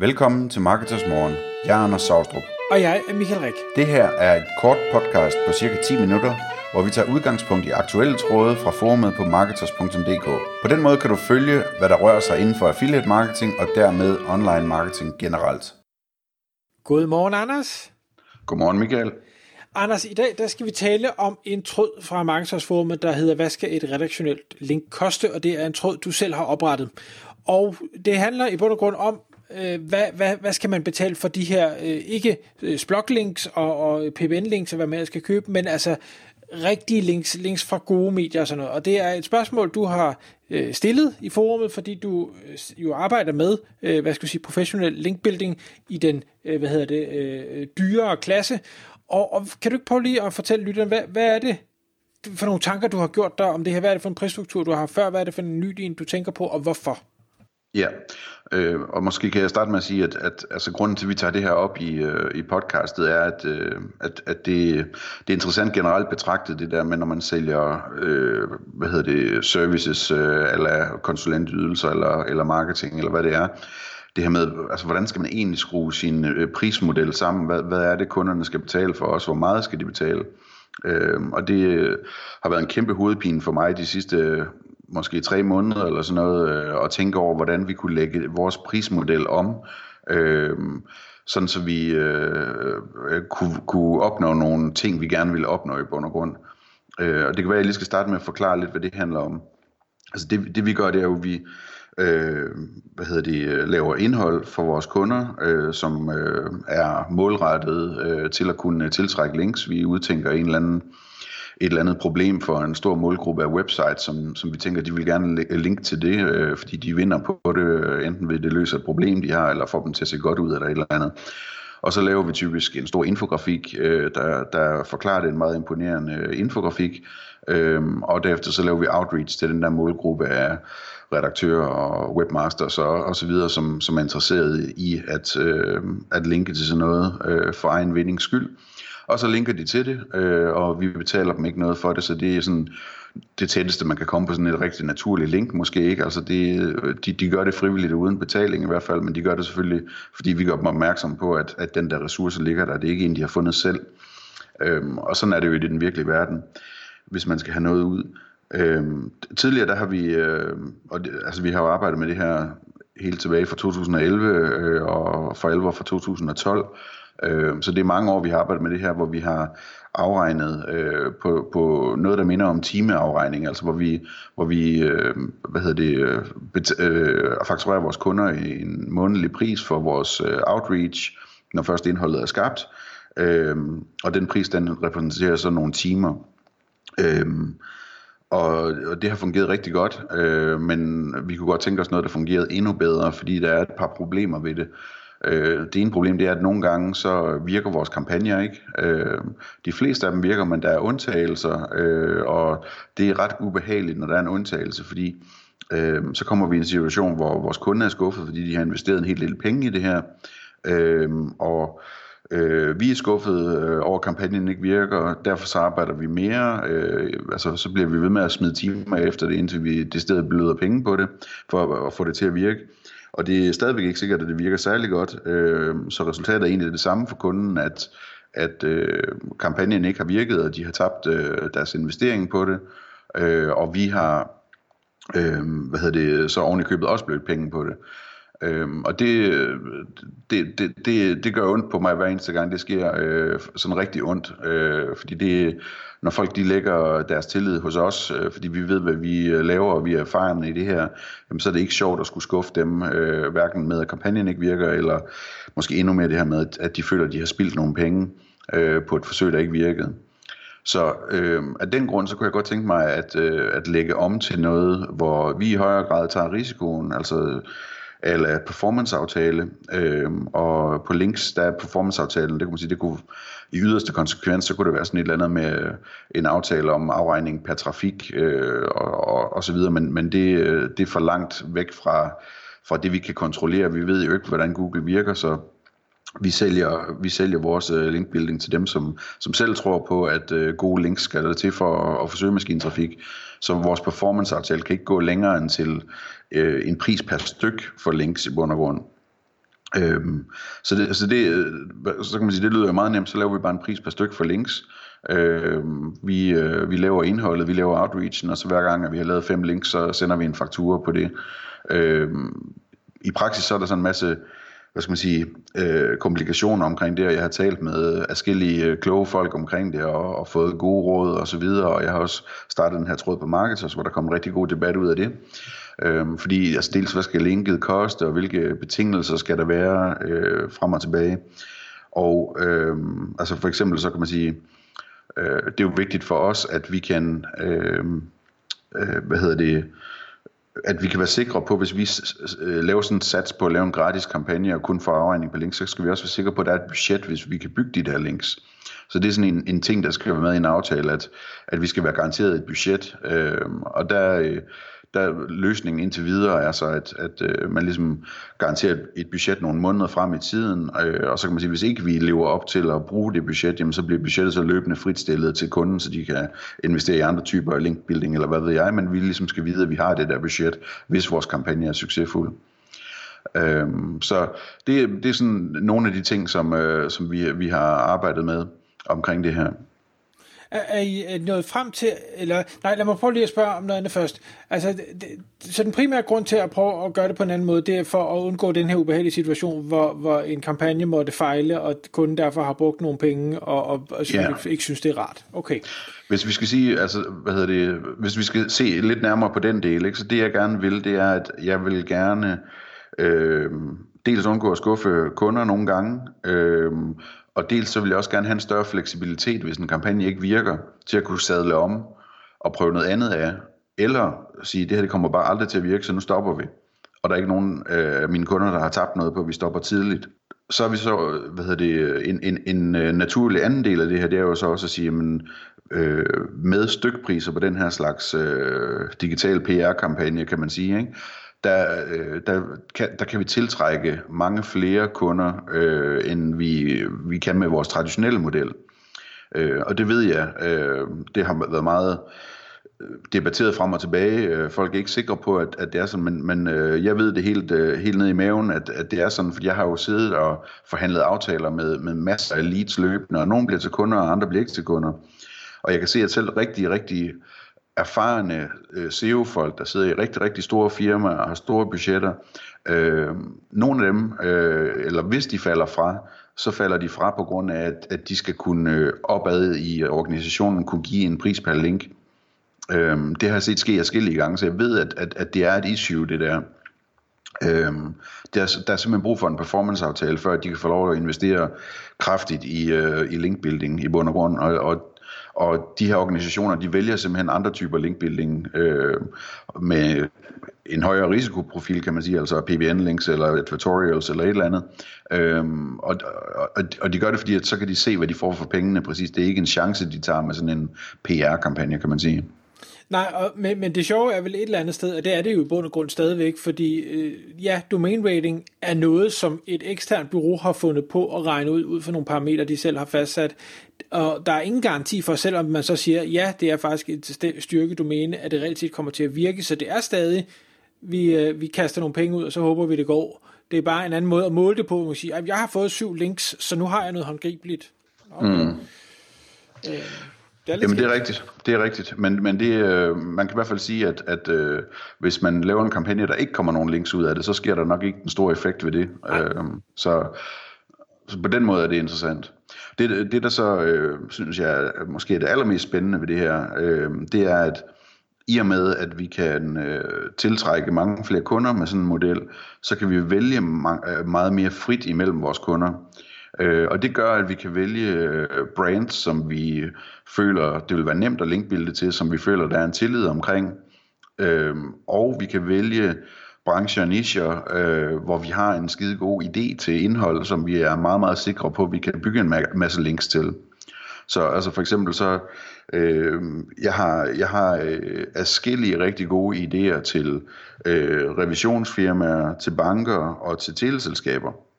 Velkommen til Marketers Morgen. Jeg er Anders Saustrup. Og jeg er Michael Rik. Det her er et kort podcast på cirka 10 minutter, hvor vi tager udgangspunkt i aktuelle tråde fra forumet på marketers.dk. På den måde kan du følge, hvad der rører sig inden for affiliate marketing og dermed online marketing generelt. Godmorgen, Anders. Godmorgen, Michael. Anders, i dag der skal vi tale om en tråd fra Marketers-forumet, der hedder, hvad skal et redaktionelt link koste? Og det er en tråd, du selv har oprettet. Og det handler i bund og grund om, øh, hvad, hvad, hvad skal man betale for de her, øh, ikke øh, links og, og PBN-links, og hvad man skal købe, men altså rigtige links, links fra gode medier og sådan noget. Og det er et spørgsmål, du har øh, stillet i forumet, fordi du øh, jo arbejder med, øh, hvad skal jeg sige, professionel linkbuilding i den, øh, hvad hedder det, øh, dyrere klasse. Og, og kan du ikke prøve lige at fortælle lytteren, hvad, hvad er det for nogle tanker, du har gjort der om det her? Hvad er det for en prisstruktur, du har før? Hvad er det for en ny din, du tænker på, og hvorfor? Ja, øh, og måske kan jeg starte med at sige, at, at altså, grunden til, at vi tager det her op i, øh, i podcastet, er, at, øh, at, at det, det er interessant generelt betragtet, det der med, når man sælger øh, hvad hedder det, services, øh, eller konsulentydelser, eller, eller marketing, eller hvad det er. Det her med, altså, hvordan skal man egentlig skrue sin øh, prismodel sammen? Hvad, hvad er det, kunderne skal betale for os? Hvor meget skal de betale? Øh, og det øh, har været en kæmpe hovedpine for mig de sidste måske tre måneder eller sådan noget, øh, og tænke over, hvordan vi kunne lægge vores prismodel om, øh, sådan så vi øh, øh kunne, kunne opnå nogle ting, vi gerne ville opnå i bund og grund. Øh, og det kan være, at jeg lige skal starte med at forklare lidt, hvad det handler om. Altså det, det vi gør, det er jo, at vi øh, hvad hedder det, øh, laver indhold for vores kunder, øh, som øh, er målrettet øh, til at kunne tiltrække links. Vi udtænker en eller anden et eller andet problem for en stor målgruppe af websites, som, som vi tænker, de vil gerne linke til det, øh, fordi de vinder på det, øh, enten ved det løser et problem, de har, eller får dem til at se godt ud, eller et eller andet. Og så laver vi typisk en stor infografik, øh, der, der forklarer det en meget imponerende øh, infografik, øh, og derefter så laver vi outreach til den der målgruppe af redaktører og webmasters og, og så videre, som, som er interesseret i at, øh, at linke til sådan noget øh, for egen vindings skyld og så linker de til det, øh, og vi betaler dem ikke noget for det, så det er sådan det tætteste, man kan komme på sådan et rigtig naturligt link, måske ikke. Altså det, øh, de, de gør det frivilligt uden betaling i hvert fald, men de gør det selvfølgelig, fordi vi gør dem opmærksom på, at, at den der ressource ligger der. Det er ikke en, de har fundet selv. Øhm, og sådan er det jo i den virkelige verden, hvis man skal have noget ud. Øhm, tidligere der har vi, øh, og det, altså vi har jo arbejdet med det her helt tilbage fra 2011 øh, og for alvor fra 2012, Øh, så det er mange år, vi har arbejdet med det her, hvor vi har afregnet øh, på, på noget, der minder om timeafregning, altså hvor vi, hvor vi øh, hvad hedder det, bet, øh, fakturerer vores kunder i en månedlig pris for vores øh, outreach, når først indholdet er skabt, øh, og den pris, den repræsenterer så nogle timer. Øh, og, og det har fungeret rigtig godt, øh, men vi kunne godt tænke os noget, der fungerede endnu bedre, fordi der er et par problemer ved det. Øh, det ene problem det er, at nogle gange så virker vores kampagner ikke. Øh, de fleste af dem virker, men der er undtagelser, øh, og det er ret ubehageligt, når der er en undtagelse, fordi øh, så kommer vi i en situation, hvor vores kunde er skuffet, fordi de har investeret en hel del penge i det her, øh, og Øh, vi er skuffet øh, over, at kampagnen ikke virker, og derfor så arbejder vi mere. Øh, altså, så bliver vi ved med at smide timer efter det, indtil vi det sted bløder penge på det, for at, at få det til at virke. Og det er stadigvæk ikke sikkert, at det virker særlig godt. Øh, så resultatet er egentlig det samme for kunden, at, at øh, kampagnen ikke har virket, og de har tabt øh, deres investering på det. Øh, og vi har øh, hvad hedder det, så oven i købet også blødt penge på det. Øhm, og det, det, det, det, det gør ondt på mig hver eneste gang, det sker øh, sådan rigtig ondt. Øh, fordi det, når folk de lægger deres tillid hos os, øh, fordi vi ved, hvad vi øh, laver, og vi er erfarne i det her, jamen, så er det ikke sjovt at skulle skuffe dem, øh, hverken med, at kampagnen ikke virker, eller måske endnu mere det her med, at de føler, at de har spildt nogle penge øh, på et forsøg, der ikke virkede. Så øh, af den grund, så kunne jeg godt tænke mig at, øh, at lægge om til noget, hvor vi i højere grad tager risikoen, altså eller performanceaftale, øh, og på links, der er performanceaftalen, det kunne man sige, det kunne i yderste konsekvens, så kunne det være sådan et eller andet med øh, en aftale om afregning per trafik øh, og, og, og så videre, men, men det, øh, det er for langt væk fra, fra det, vi kan kontrollere. Vi ved jo ikke, hvordan Google virker, så vi sælger, vi sælger vores øh, uh, linkbuilding til dem, som, som selv tror på, at øh, gode links skal der til for at, at forsøge maskintrafik. Så vores performance-aftale kan ikke gå længere end til øh, en pris per styk for links i bund og grund. Øhm, så det, så det, øh, så kan man sige, det lyder jo meget nemt, så laver vi bare en pris per styk for links. Øhm, vi, øh, vi laver indholdet, vi laver outreachen, og så hver gang, at vi har lavet fem links, så sender vi en faktura på det. Øhm, I praksis så er der sådan en masse hvad skal man sige, øh, komplikationer omkring det, og jeg har talt med forskellige øh, kloge folk omkring det, og, og fået gode råd og så videre, og jeg har også startet den her tråd på Marketers, hvor der kom en rigtig god debat ud af det. Øhm, fordi altså dels, hvad skal linket koste, og hvilke betingelser skal der være øh, frem og tilbage. Og øh, altså for eksempel så kan man sige, øh, det er jo vigtigt for os, at vi kan, øh, øh, hvad hedder det, at vi kan være sikre på, hvis vi øh, laver sådan en sats på at lave en gratis kampagne og kun få afregning på links, så skal vi også være sikre på, at der er et budget, hvis vi kan bygge de der links. Så det er sådan en, en ting, der skal være med i en aftale, at, at vi skal være garanteret et budget. Øh, og der, øh, der løsningen indtil videre er så, at, at øh, man ligesom garanterer et budget nogle måneder frem i tiden, øh, og så kan man sige, hvis ikke vi lever op til at bruge det budget, jamen så bliver budgettet så løbende fritstillet til kunden, så de kan investere i andre typer af linkbuilding, eller hvad ved jeg, men vi ligesom skal vide, at vi har det der budget, hvis vores kampagne er succesfuld. Øhm, så det, det er sådan nogle af de ting, som, øh, som vi, vi har arbejdet med omkring det her. Er, er I nået frem til, eller nej, lad mig prøve lige at spørge om noget andet først. Altså, det, så den primære grund til at prøve at gøre det på en anden måde, det er for at undgå den her ubehagelige situation, hvor, hvor en kampagne måtte fejle, og kunden derfor har brugt nogle penge, og, og, og yeah. ikke synes, det er rart. Okay. Hvis vi skal sige, altså, hvad hedder det, hvis vi skal se lidt nærmere på den del, ikke, så det jeg gerne vil, det er, at jeg vil gerne øh, dels undgå at skuffe kunder nogle gange, øh, og dels så vil jeg også gerne have en større fleksibilitet, hvis en kampagne ikke virker, til at kunne sadle om og prøve noget andet af. Eller sige, det her det kommer bare aldrig til at virke, så nu stopper vi. Og der er ikke nogen øh, mine kunder, der har tabt noget på, at vi stopper tidligt. Så er vi så, hvad hedder det, en, en, en øh, naturlig anden del af det her, det er jo så også at sige, men øh, med stykpriser på den her slags øh, digital PR-kampagne, kan man sige, ikke? Der, øh, der, kan, der kan vi tiltrække mange flere kunder, øh, end vi, vi kan med vores traditionelle model. Øh, og det ved jeg, øh, det har været meget øh, debatteret frem og tilbage. Øh, folk er ikke sikre på, at, at det er sådan, men, men øh, jeg ved det helt, øh, helt ned i maven, at, at det er sådan, fordi jeg har jo siddet og forhandlet aftaler med, med masser af leads løbende, og nogen bliver til kunder, og andre bliver ikke til kunder. Og jeg kan se, at selv rigtig, rigtig erfarne øh, SEO-folk, der sidder i rigtig, rigtig store firmaer og har store budgetter. Øh, nogle af dem, øh, eller hvis de falder fra, så falder de fra på grund af, at, at de skal kunne øh, opad i organisationen kunne give en pris per link. Øh, det har jeg set ske forskellige gange, så jeg ved, at, at, at det er et issue, det der. Øhm, der, er, der er simpelthen brug for en performance-aftale, før de kan få lov at investere kraftigt i, øh, i linkbuilding i bund og grund, og, og og de her organisationer, de vælger simpelthen andre typer linkbuilding øh, med en højere risikoprofil, kan man sige, altså PBN-links eller advertorials eller et eller andet. Øhm, og, og, og de gør det, fordi at så kan de se, hvad de får for pengene præcis. Det er ikke en chance, de tager med sådan en PR-kampagne, kan man sige. Nej, og, men, men det sjove er vel et eller andet sted, og det er det jo i bund og grund stadigvæk, fordi øh, ja, domain rating er noget, som et eksternt bureau har fundet på at regne ud, ud fra nogle parametre, de selv har fastsat. Og der er ingen garanti for, selvom man så siger, ja, det er faktisk et styrkedomæne, at det reelt set kommer til at virke, så det er stadig, vi, øh, vi kaster nogle penge ud, og så håber vi, det går. Det er bare en anden måde at måle det på, man siger, at jeg har fået syv links, så nu har jeg noget håndgribeligt. Okay. Mm. Øh, det er Jamen det er rigtigt, det er rigtigt, men, men det, øh, man kan i hvert fald sige, at, at øh, hvis man laver en kampagne, der ikke kommer nogen links ud af det, så sker der nok ikke en stor effekt ved det. Øh, så, så på den måde er det interessant. Det, det der så, øh, synes jeg, måske er det allermest spændende ved det her, øh, det er, at i og med, at vi kan øh, tiltrække mange flere kunder med sådan en model, så kan vi vælge ma- øh, meget mere frit imellem vores kunder. Øh, og det gør, at vi kan vælge øh, brands, som vi føler, det vil være nemt at linkbilde til, som vi føler, der er en tillid omkring. Øh, og vi kan vælge brancher og nicher, øh, hvor vi har en skide god idé til indhold, som vi er meget, meget sikre på, at vi kan bygge en masse links til. Så altså for eksempel så, øh, jeg har, jeg har øh, afskillige rigtig gode idéer til øh, revisionsfirmaer, til banker og til teleselskaber.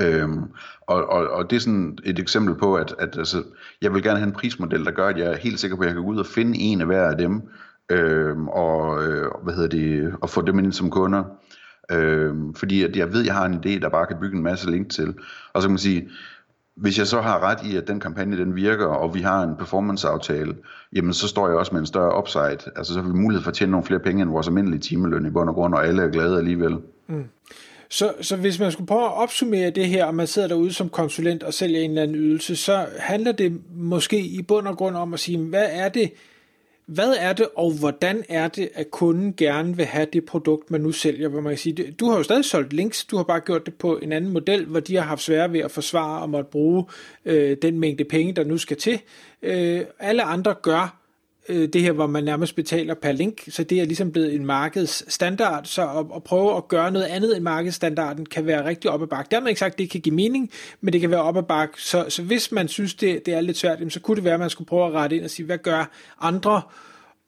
Øhm, og, og, og det er sådan et eksempel på, at, at altså, jeg vil gerne have en prismodel, der gør, at jeg er helt sikker på, at jeg kan gå ud og finde en af hver af dem, øhm, og, øh, hvad hedder det, og få dem ind som kunder. Øhm, fordi at jeg ved, at jeg har en idé, der bare kan bygge en masse link til. Og så kan man sige, hvis jeg så har ret i, at den kampagne den virker, og vi har en performance-aftale, jamen så står jeg også med en større upside. Altså så har vi mulighed for at tjene nogle flere penge end vores almindelige timeløn i bund og grund, og alle er glade alligevel. Mm. Så, så hvis man skulle prøve at opsummere det her, og man sidder derude som konsulent og sælger en eller anden ydelse, så handler det måske i bund og grund om at sige, hvad er det, hvad er det, og hvordan er det, at kunden gerne vil have det produkt, man nu sælger? Hvor man kan sige, du har jo stadig solgt links, du har bare gjort det på en anden model, hvor de har haft svære ved at forsvare og måtte bruge øh, den mængde penge, der nu skal til. Øh, alle andre gør øh, det her, hvor man nærmest betaler per link, så det er ligesom blevet en markedsstandard, så at, at prøve at gøre noget andet end markedsstandarden kan være rigtig op ad bakke. Dermed ikke sagt, at det kan give mening, men det kan være op ad bakke, så, så hvis man synes, det, det er lidt svært, så kunne det være, at man skulle prøve at rette ind og sige, hvad gør andre,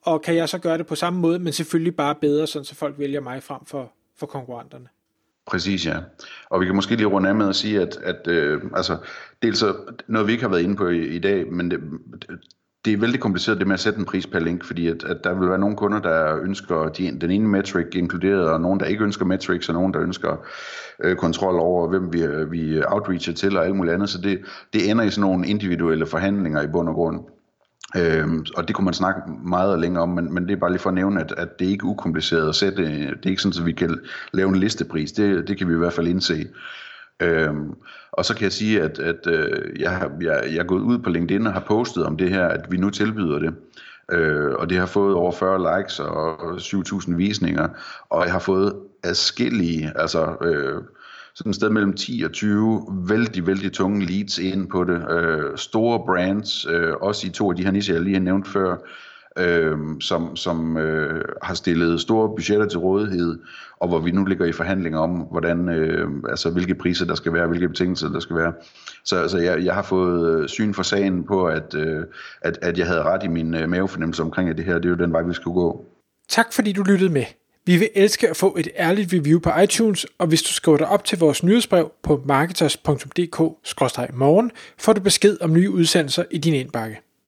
og kan jeg så gøre det på samme måde, men selvfølgelig bare bedre, sådan så folk vælger mig frem for, for konkurrenterne. Præcis, ja. Og vi kan måske lige runde af med at sige, at, at øh, altså, dels så, noget vi ikke har været inde på i, i dag, men det, det er vældig kompliceret det med at sætte en pris per link, fordi at, at der vil være nogle kunder, der ønsker de, den ene metric inkluderet, og nogen, der ikke ønsker metrics, og nogen, der ønsker øh, kontrol over, hvem vi, øh, vi outreacher til, og alt muligt andet. Så det, det ender i sådan nogle individuelle forhandlinger i bund og grund. Øhm, og det kunne man snakke meget længere om, men, men det er bare lige for at nævne, at, at det er ikke ukompliceret at sætte. Det er ikke sådan, at vi kan lave en listepris. Det, det kan vi i hvert fald indse. Øhm, og så kan jeg sige, at, at øh, jeg, har, jeg, jeg er gået ud på LinkedIn og har postet om det her, at vi nu tilbyder det. Øh, og det har fået over 40 likes og 7.000 visninger, og jeg har fået adskillige, altså øh, sådan et sted mellem 10 og 20 vældig, vældig tunge leads ind på det. Øh, store brands, øh, også i to af de her nischer, jeg lige har nævnt før, øh, som, som øh, har stillet store budgetter til rådighed, og hvor vi nu ligger i forhandlinger om, hvordan, øh, altså, hvilke priser der skal være, hvilke betingelser der skal være. Så altså, jeg, jeg har fået øh, syn for sagen på, at, øh, at, at jeg havde ret i min øh, mavefornemmelse omkring, at det her det er jo den vej, vi skulle gå. Tak fordi du lyttede med. Vi vil elske at få et ærligt review på iTunes, og hvis du skriver dig op til vores nyhedsbrev på marketers.dk-morgen, får du besked om nye udsendelser i din indbakke.